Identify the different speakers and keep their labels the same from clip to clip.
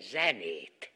Speaker 1: zenét.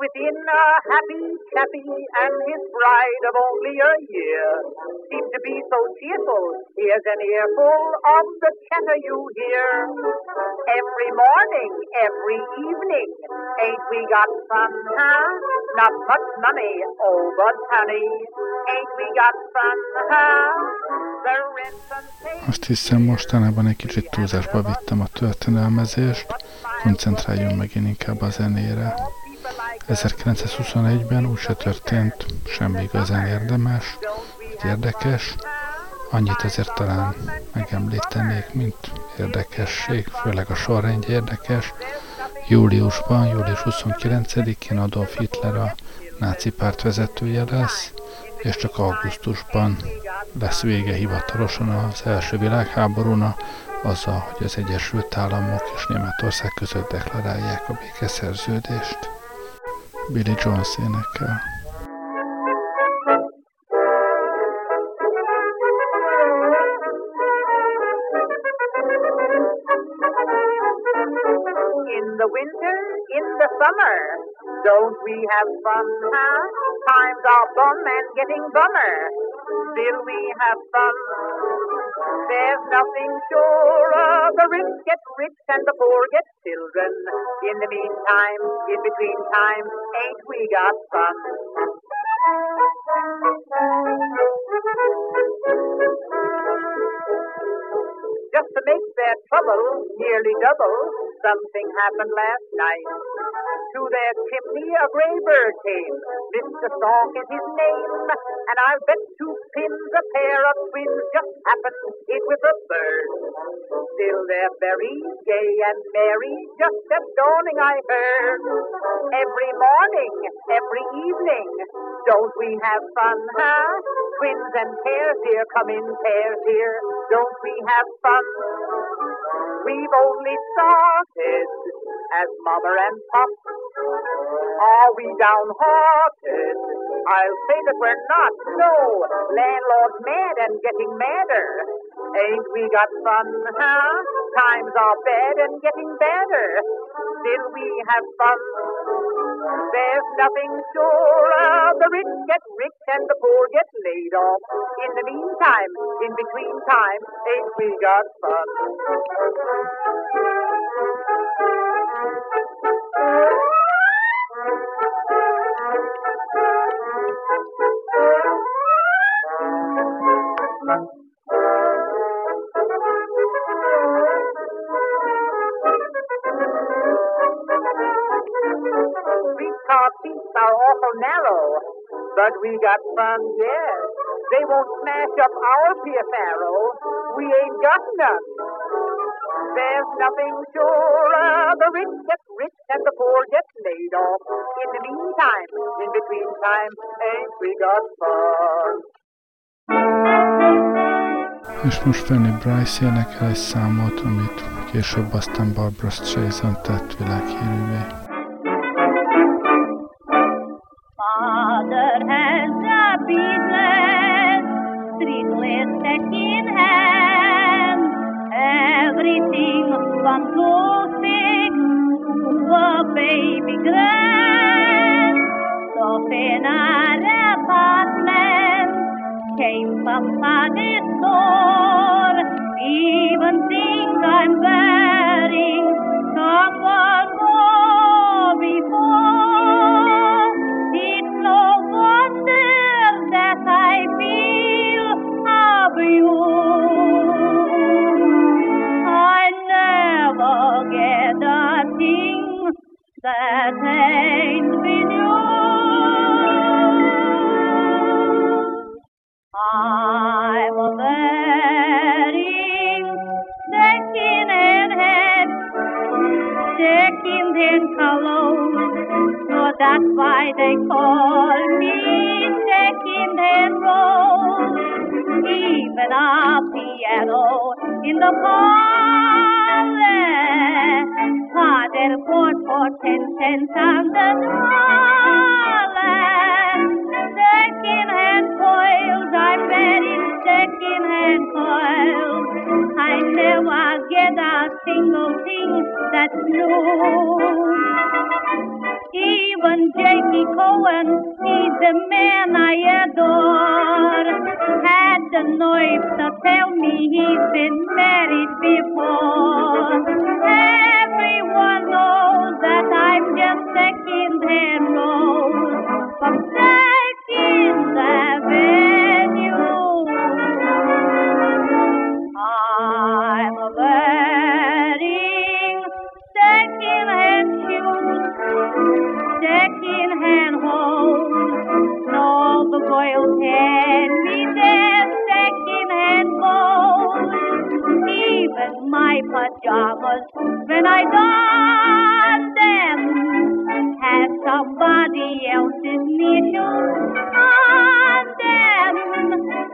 Speaker 2: Within a happy chappy and his bride of only a year seem to be so cheerful. Here's an earful of the chatter you hear. Every morning, every evening, ain't we got fun, huh? Not much money, oh, but honey, ain't we got fun, huh?
Speaker 3: Azt hiszem mostanában egy kicsit túlzásba vittem a történelmezést, meg én inkább a zenére. 1921-ben úgy se történt semmi igazán érdemes, vagy érdekes, annyit ezért talán megemlítenék, mint érdekesség, főleg a sorrendje érdekes. Júliusban, július 29-én Adolf Hitler a náci párt vezetője lesz, és csak augusztusban lesz vége hivatalosan az első világháborúna, azzal, hogy az Egyesült Államok és Németország között deklarálják a békeszerződést. Billy Jones énekel.
Speaker 2: In the winter, in the summer, don't we have fun, huh? Times are bum and getting bummer. Still we have fun. There's nothing surer. The rich get rich and the poor get children. In the meantime, in between time, ain't we got fun? Just to make their trouble nearly double, something happened last night. To their chimney a gray bird came. Mr. Song is his name. And I'll bet two pins a pair of twins just happened in with a bird. Still they're very gay and merry, just at dawning I heard. Every morning, every evening, don't we have fun, huh? Twins and pairs here come in pairs here. Don't we have fun? We've only started as mother and pop. Are we downhearted? I'll say that we're not. No, landlord's mad and getting madder. Ain't we got fun, huh? Times are bad and getting better. Still we have fun. There's nothing surer. The rich get rich and the poor get laid off. In the meantime, in between time, ain't we got fun? Are awful narrow, but we got fun, yes. They won't smash up our Pierce Arrow. We ain't got none. There's nothing surer. The rich get rich and the poor get laid off. In the meantime, in between time, ain't we got fun?
Speaker 3: És most Fanny Brice énekel egy számot, amit később aztán Barbra Streisand tett világhírűvé.
Speaker 4: In our apartment came from father's store. Even things I'm wearing, in the parlor. Father bought for ten my pajamas, when I don them, have somebody else's initials on them.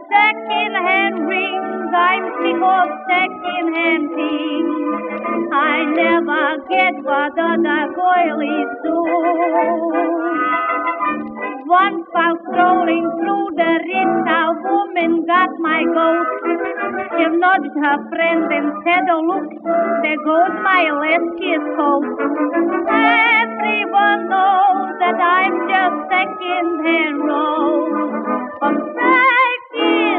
Speaker 4: Second-hand rings, I'm sick of second-hand things. I never get what other girlies do. Once while strolling through the Ritz, a woman got my goat. She nudged her friend and said, oh look, there goes my Lesky's coat. Everyone knows that I'm just second-hand rose from Second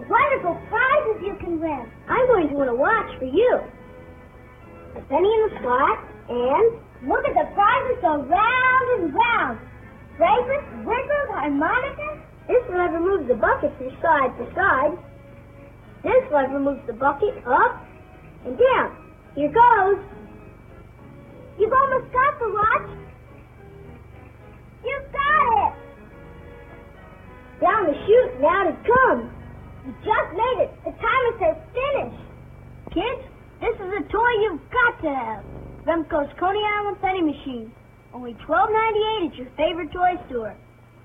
Speaker 5: wonderful prizes you can win. I'm going to win a watch for you. A penny in the slot, and look at the prizes go round and round. Fragrance, wiggles, harmonica. This lever moves the bucket from side to side. This lever moves the bucket up and down. Here goes. You've almost got the watch. You've got it. Down the chute now out it comes. You just made it. The timer says finish. Kids, this is a toy you've got to have. Remco's Coney Island Penny Machine. Only twelve ninety eight at your favorite toy store.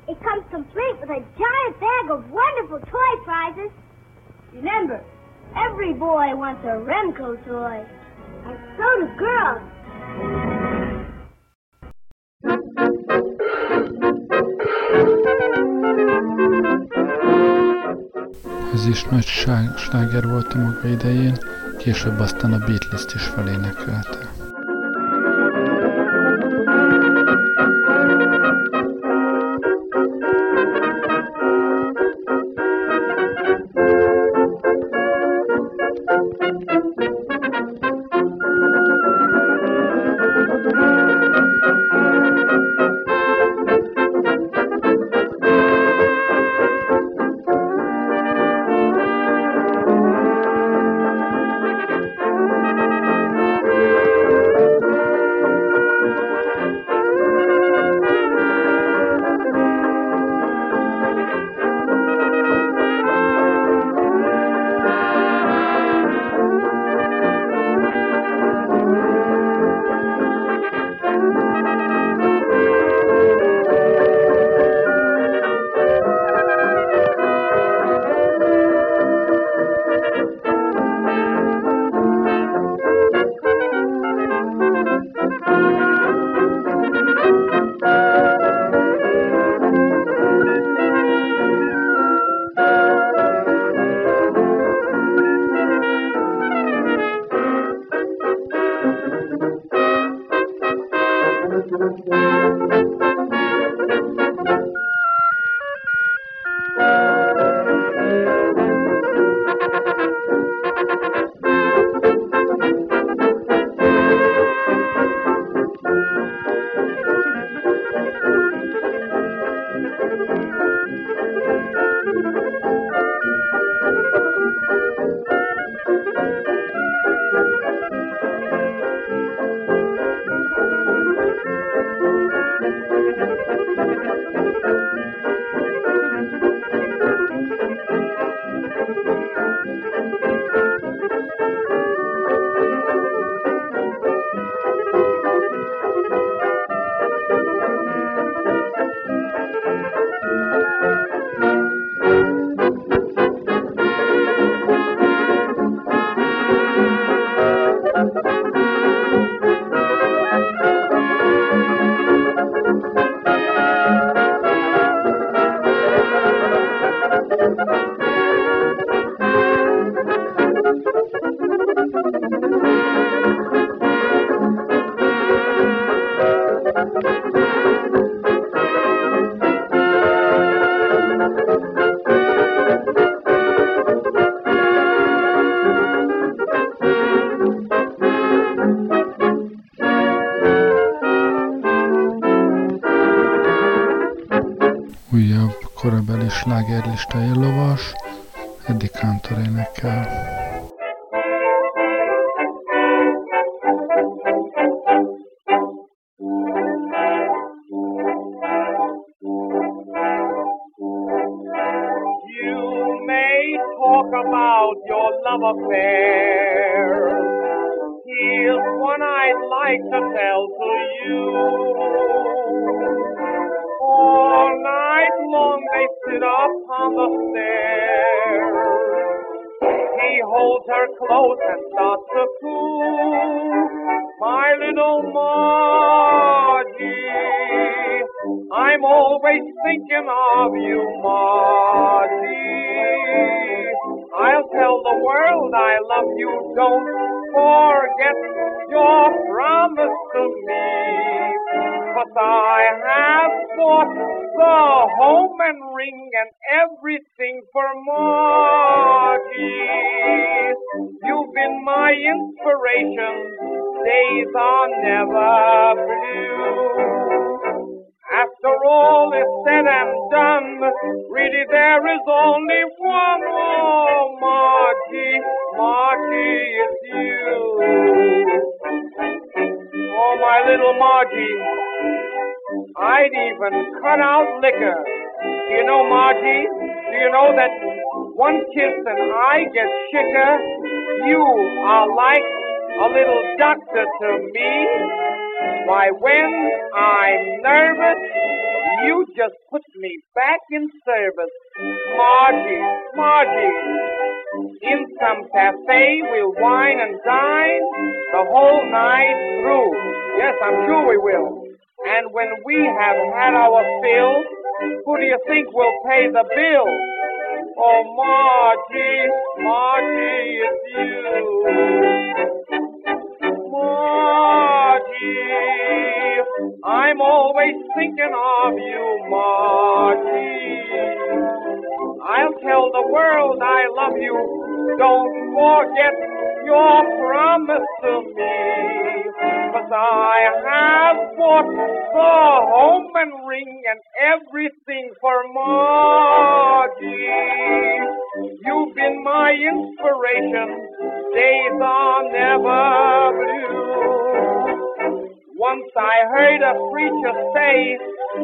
Speaker 5: It comes complete with a giant bag of wonderful toy prizes. Remember, every boy wants a Remco toy. And so do girls.
Speaker 3: Is nagy sláger volt a maga idején, később aztán a Beatles-t is felénekelte.
Speaker 6: Holds her close and starts to coo. My little Margie, I'm always thinking of you, Margie. I'll tell the world I love you. Don't forget your I have bought the home and ring and everything for Margie. You've been my inspiration, days are never blue. After all is said and done, really there is only one more Margie, Margie, it's you. Oh, my little Margie, I'd even cut out liquor. Do you know, Margie? Do you know that one kiss and I get shicker? You are like a little doctor to me. Why, when I'm nervous, you just put me back in service. Margie, Margie, in some cafe we'll wine and dine the whole night through. Yes, I'm sure we will. And when we have had our fill, who do you think will pay the bill? Oh, Margie, Margie, it's you. Margie, I'm always thinking of you, Margie. I'll tell the world I love you. Don't forget your promise to me. Cause I have bought the home and ring and everything for Margie. My inspiration. Days are never blue. Once I heard a preacher say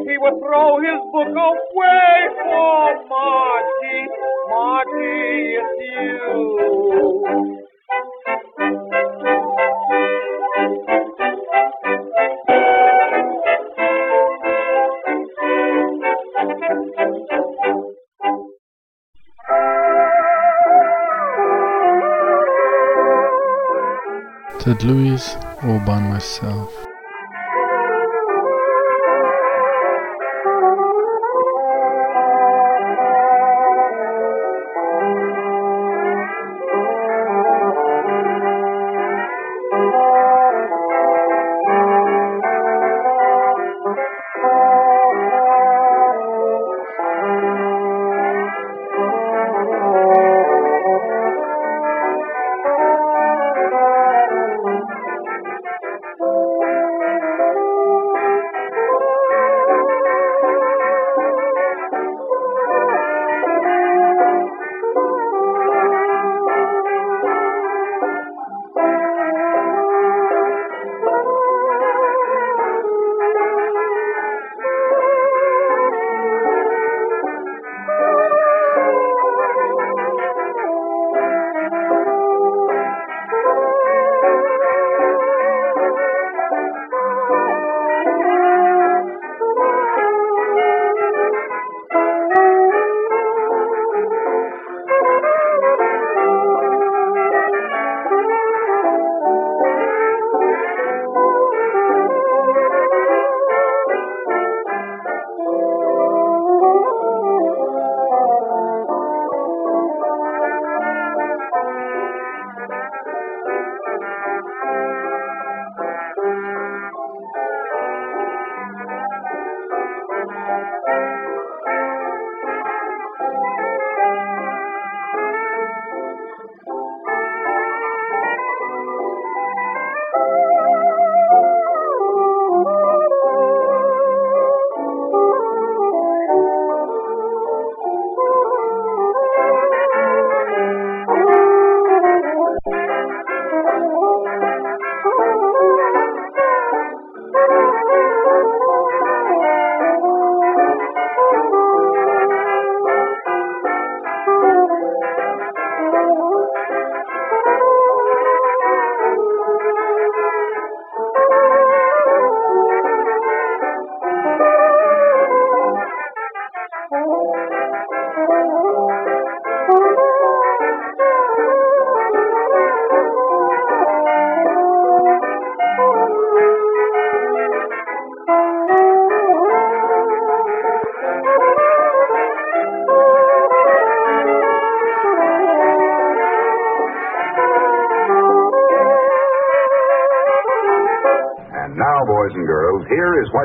Speaker 6: he would throw his book away for Margie. Margie, it's you.
Speaker 3: Said Louise all by myself.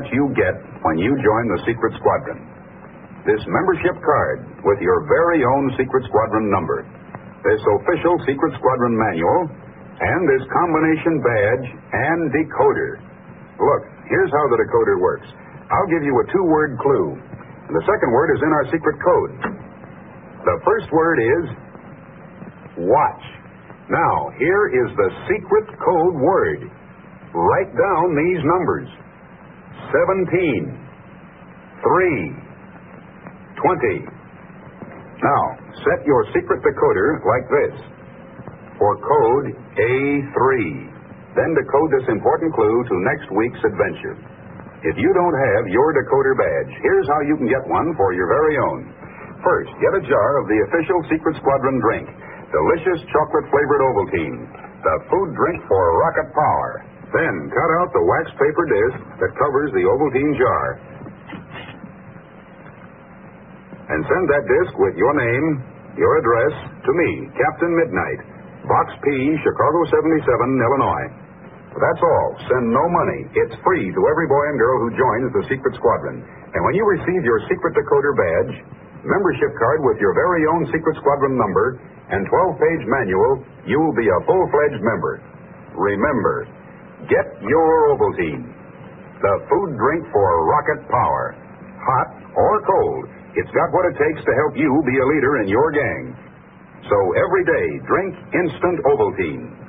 Speaker 7: What you get when you join the Secret Squadron. This membership card with your very own Secret Squadron number, this official Secret Squadron manual, and this combination badge and decoder. Look, here's how the decoder works. I'll give you a two word clue. And the second word is in our secret code. The first word is watch. Now, here is the secret code word. Write down these numbers 17, 3, 20. Now, set your secret decoder like this for code A3. Then decode this important clue to next week's adventure. If you don't have your decoder badge, here's how you can get one for your very own. First, get a jar of the official Secret Squadron drink, delicious chocolate flavored Ovaltine, the food drink for rocket power. Then cut out the wax paper disc that covers the Ovaltine jar. And send that disc with your name, your address, to me, Captain Midnight, Box P, Chicago 77, Illinois. That's all. Send no money. It's free to every boy and girl who joins the Secret Squadron. And when you receive your Secret Decoder badge, membership card with your very own Secret Squadron number, and 12 page manual, you will be a full fledged member. Remember, get your Ovaltine, the food drink for rocket power. Hot or cold, it's got what it takes to help you be a leader in your gang. So every day, drink instant Ovaltine.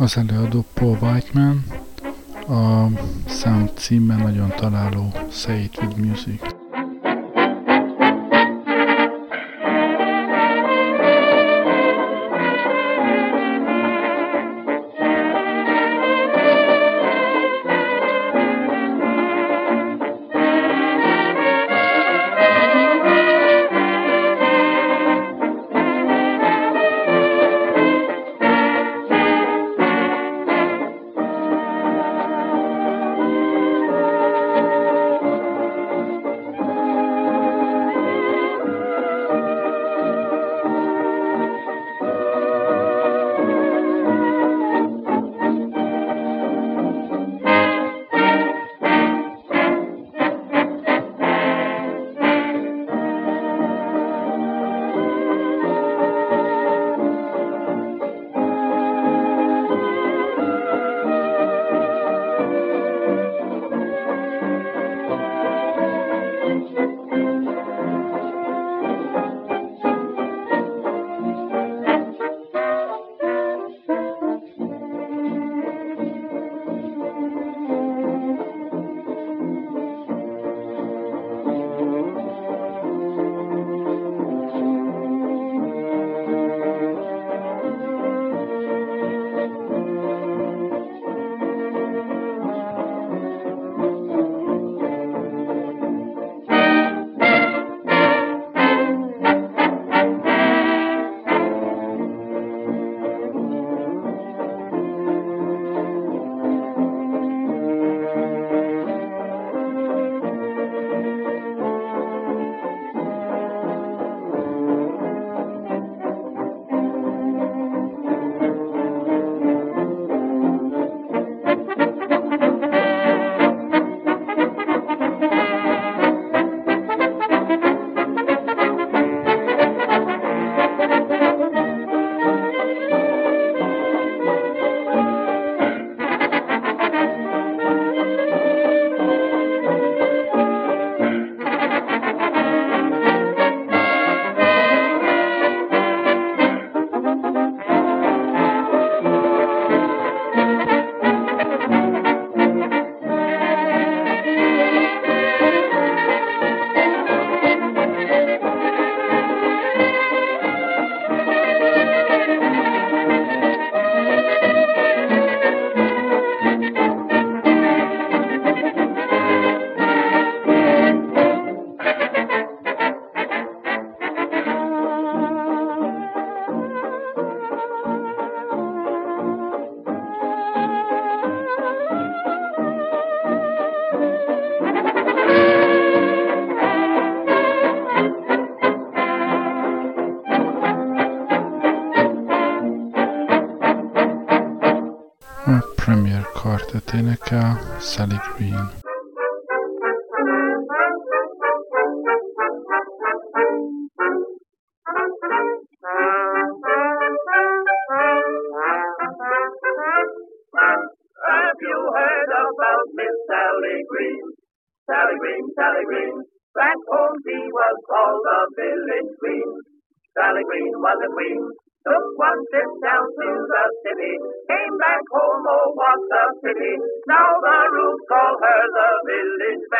Speaker 3: Az előadó Paul Whiteman, a szám címe nagyon találó Say It With Music.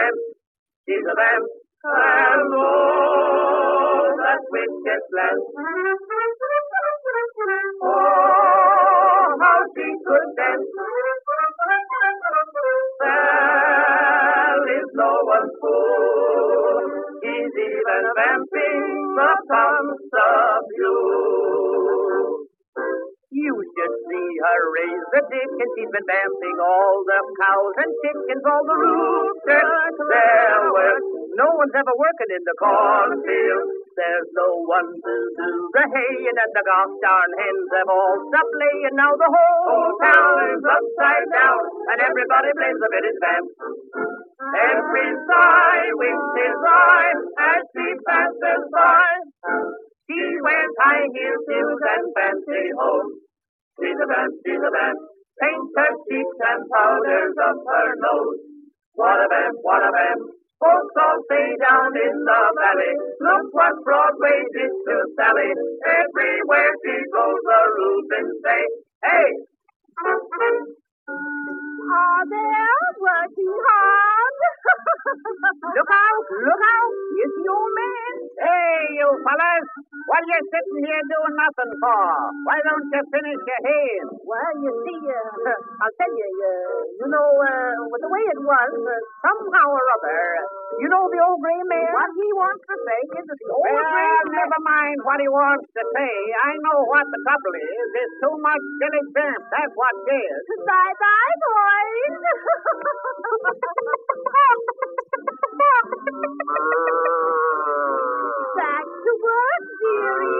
Speaker 2: Village. She's a vamp, and oh, that wicked glance. Oh, how she could dance. There is no one's fool. He's even vamping the sons of you. You should see her raise the and She's been vamping all the cows and chickens, all the roosters. One's ever working in the cornfield. There's no one to do the haying, and the gosh darn hens have all stopped laying. Now the whole town is upside down, and everybody blames the village vamp. Every sigh winks his eye as she passes by. She wears high heels, shoes, and fancy hose. She's a vamp, she's a vamp. Paints her cheeks and powders up her nose. What a vamp, what a vamp. Folks all say down in the valley, look what Broadway did to Sally. Everywhere she goes, the Reubens say, hey! Are they working hard? look out, look out, it's your man. Hey, you fellas,
Speaker 8: what are you sitting here doing nothing for? Why don't you finish your hay?
Speaker 2: Well, you see, uh, I'll tell you, uh, you know, uh, the way it was, uh, somehow or other, you know the old gray man? What he wants to say is that the old
Speaker 8: well,
Speaker 2: gray man...
Speaker 8: never mind what he wants to say. I know what the trouble is. It's too much silly vamp. That's what it is.
Speaker 2: Bye-bye, boy boys. Back to work, dearies.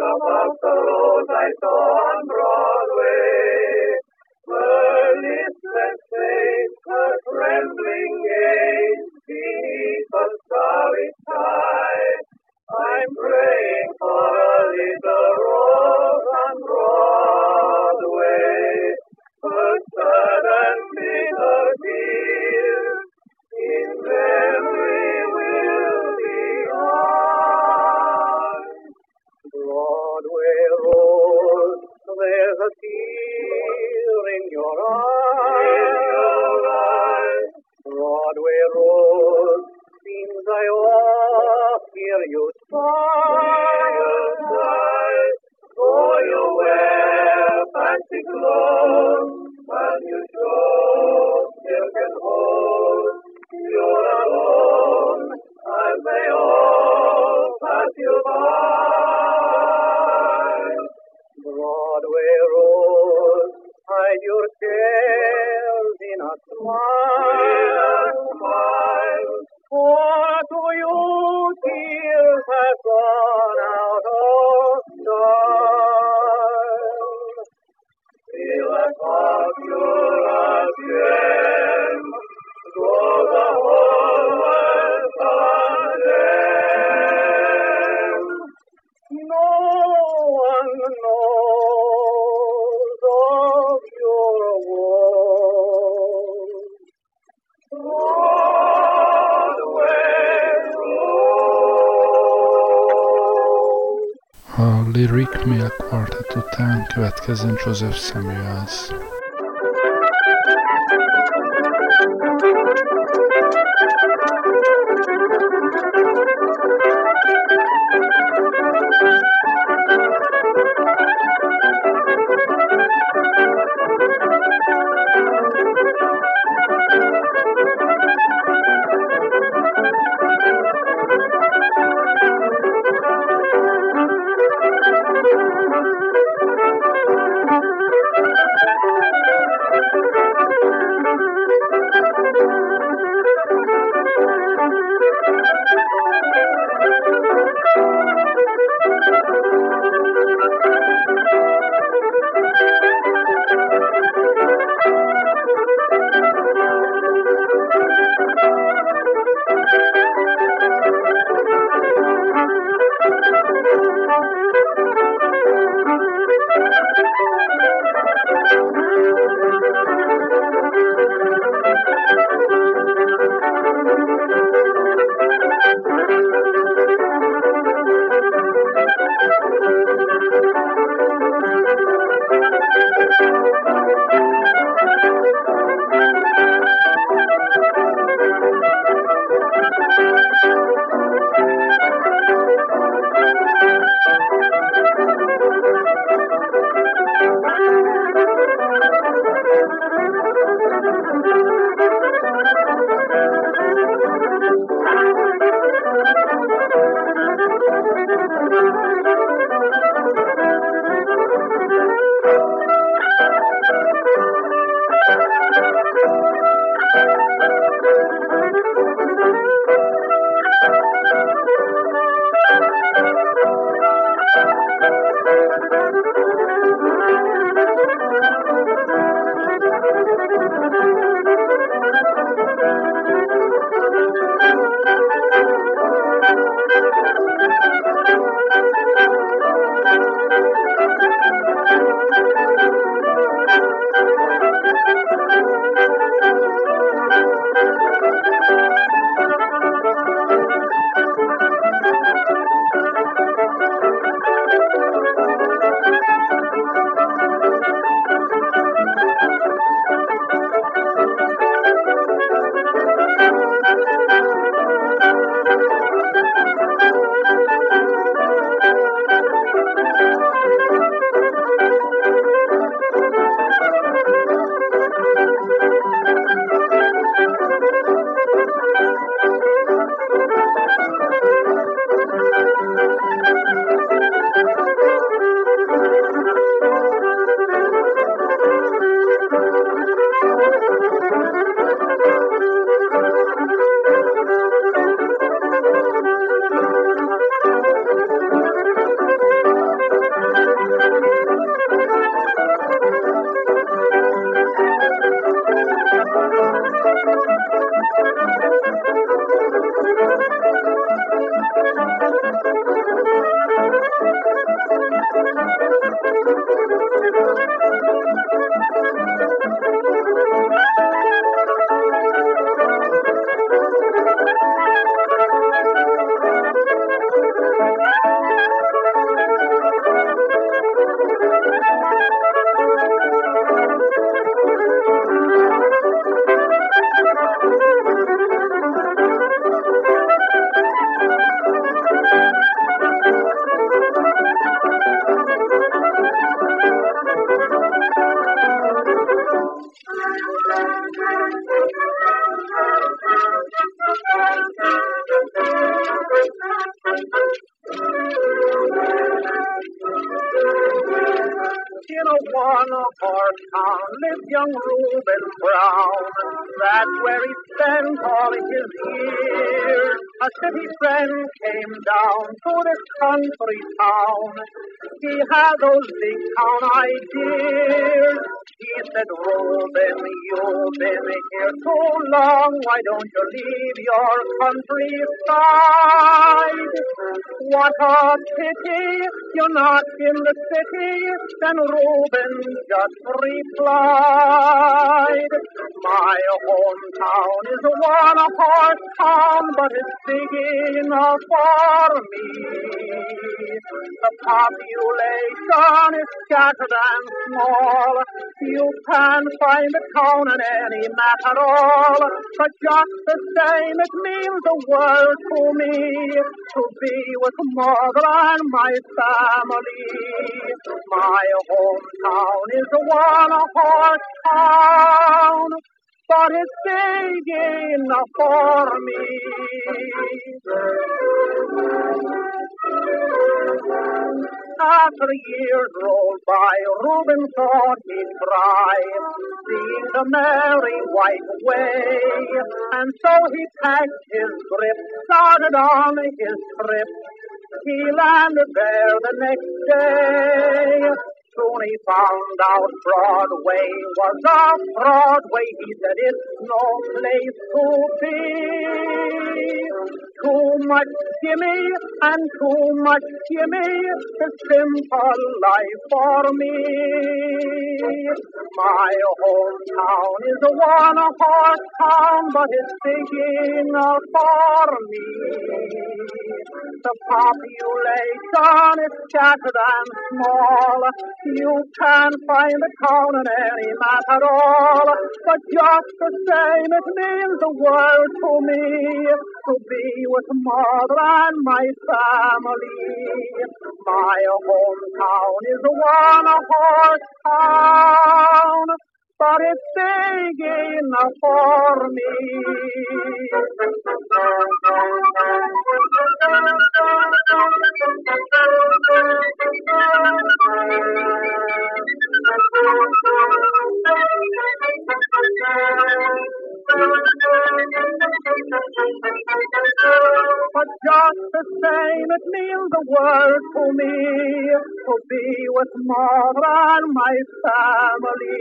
Speaker 9: About the road I saw on Broadway.
Speaker 3: Mail Quartet után következzen Joseph Samuels.
Speaker 10: Came down to this country town. He had those big town ideas. He said, Reuben, you've been here too long. Why don't you leave your countryside? What a pity you're not in the city. Then Reuben just replied, My hometown is a one-horse town, but it's big enough for The population is scattered and small. You can find a town on any map at all. But just the same, it means the world to me to be with mother and my family. My hometown is a one-horse town, big enough for me. After years rolled by, Reuben thought he'd try seeing the merry white way. And so he packed his grip, started on his trip. He landed there the next day. Soon he found out Broadway was a Broadway. He said it's no place to be. Too much gimme and too much gimme. A simple life for me. My hometown is a one-horse town, but it's big enough for me. The population is scattered and small. You can't find a town in any map at all. But just the same, it means the world to me to be with mother and my family. My hometown is a one-horse town, but just the same, it means the world to me to be with mother and my family.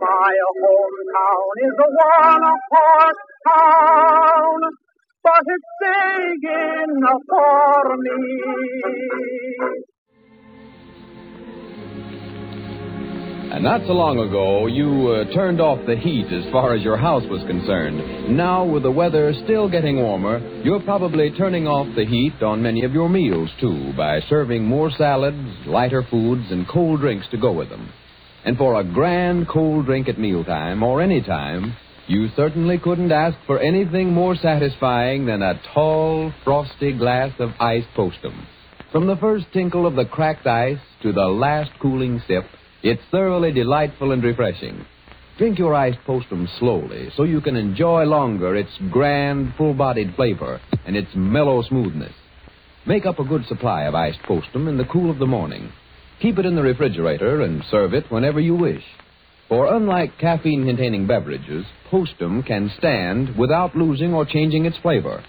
Speaker 10: My hometown is a one-horse town, but it's big enough for me.
Speaker 11: And not so long ago, you uh, turned off the heat as far as your house was concerned. Now, with the weather still getting warmer, you're probably turning off the heat on many of your meals, too, by serving more salads, lighter foods, and cold drinks to go with them. And for a grand cold drink at mealtime or any time, you certainly couldn't ask for anything more satisfying than a tall, frosty glass of iced postum. From the first tinkle of the cracked ice to the last cooling sip, it's thoroughly delightful and refreshing. Drink your iced postum slowly so you can enjoy longer its grand, full-bodied flavor and its mellow smoothness. Make up a good supply of iced postum in the cool of the morning. Keep it in the refrigerator and serve it whenever you wish. For unlike caffeine-containing beverages, postum can stand without losing or changing its flavor.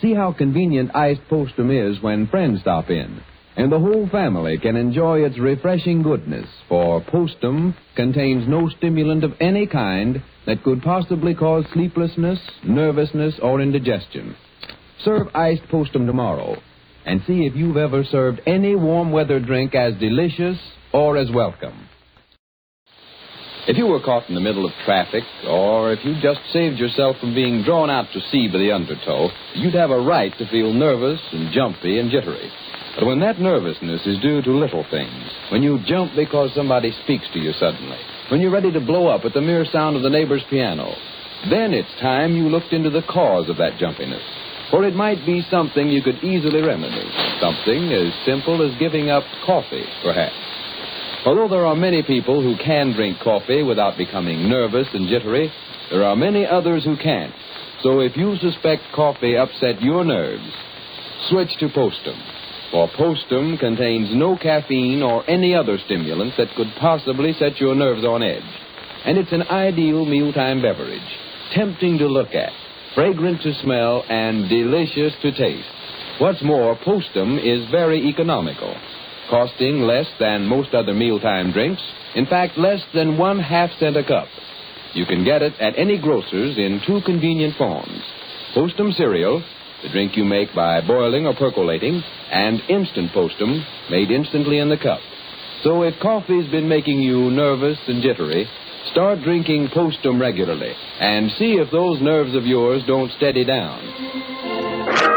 Speaker 11: See how convenient iced postum is when friends stop in and the whole family can enjoy its refreshing goodness, for postum contains no stimulant of any kind that could possibly cause sleeplessness, nervousness, or indigestion. Serve iced postum tomorrow and see if you've ever served any warm weather drink as delicious or as welcome. If you were caught in the middle of traffic, or if you just saved yourself from being drawn out to sea by the undertow, you'd have a right to feel nervous and jumpy and jittery. But when that nervousness is due to little things, when you jump because somebody speaks to you suddenly, when you're ready to blow up at the mere sound of the neighbor's piano, then it's time you looked into the cause of that jumpiness. For it might be something you could easily remedy. Something as simple as giving up coffee, perhaps. Although there are many people who can drink coffee without becoming nervous and jittery, there are many others who can't. So if you suspect coffee upset your nerves, switch to Postum. For Postum contains no caffeine or any other stimulant that could possibly set your nerves on edge. And it's an ideal mealtime beverage, tempting to look at, fragrant to smell, and delicious to taste. What's more, Postum is very economical, costing less than most other mealtime drinks, in fact, less than one half cent a cup. You can get it at any grocer's in two convenient forms Postum cereal, the drink you make by boiling or percolating, and instant Postum, made instantly in the cup. So if coffee's been making you nervous and jittery, start drinking Postum regularly and see if those nerves of yours don't steady down.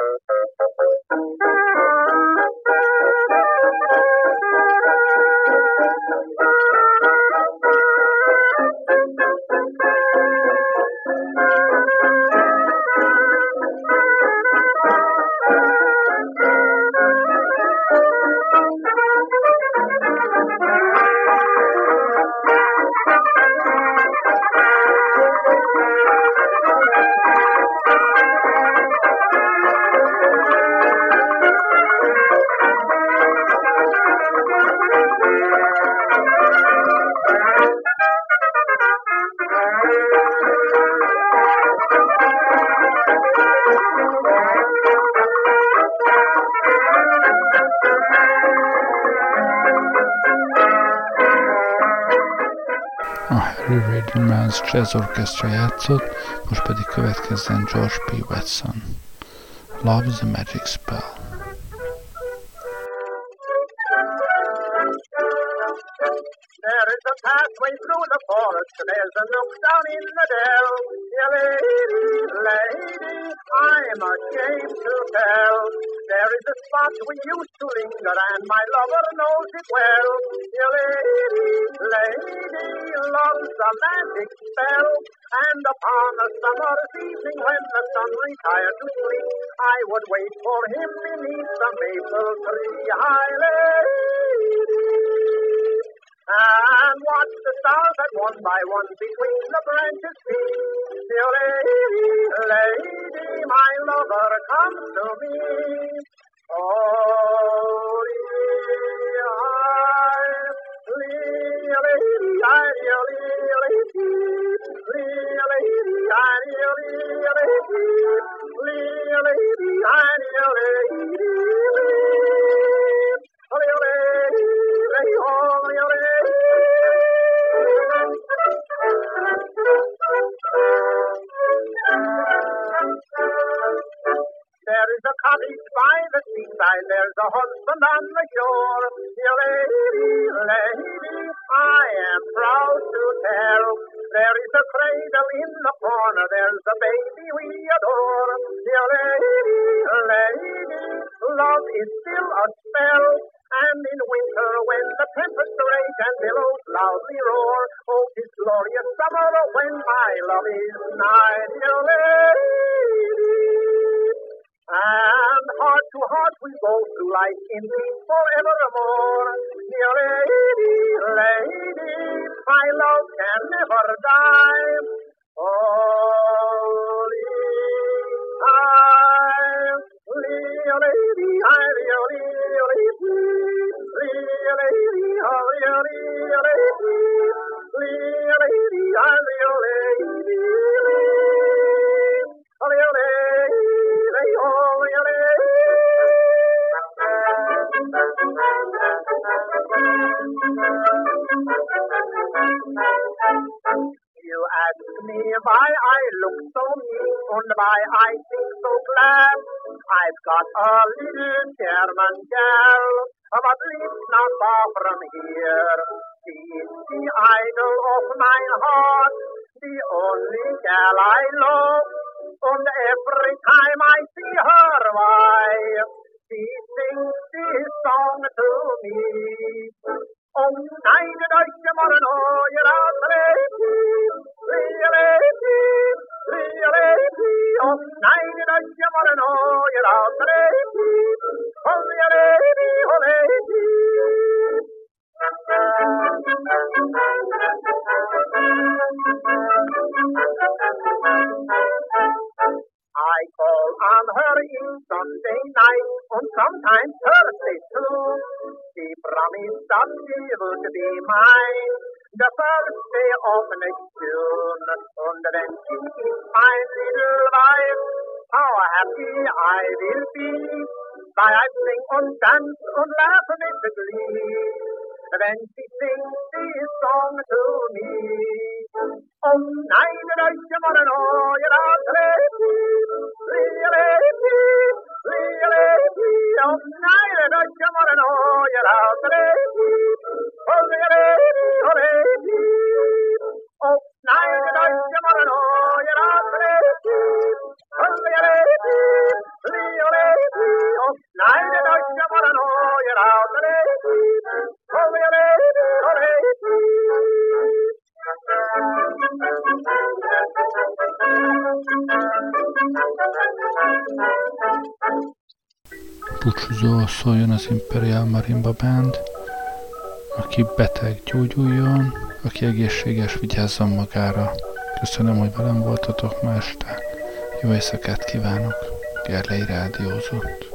Speaker 3: A Harry Raymonds Jazz Orchestra játszott, most pedig következzen George P. Watson. Love is a Magic Spell.
Speaker 2: would wait for him beneath the maple tree. high lady, and watch the stars that one by one between the branches see. Dear lady, lady, my lover, come to me. Oh, Thank you. And laugh laughing in the glee. Then she sings this song to me. Om nein, reuche morgen, oh,
Speaker 3: gyógyulóról szóljon az Imperial Marimba Band, aki beteg gyógyuljon, aki egészséges vigyázzon magára. Köszönöm, hogy velem voltatok ma este. Jó éjszakát kívánok, Gerlei Rádiózott.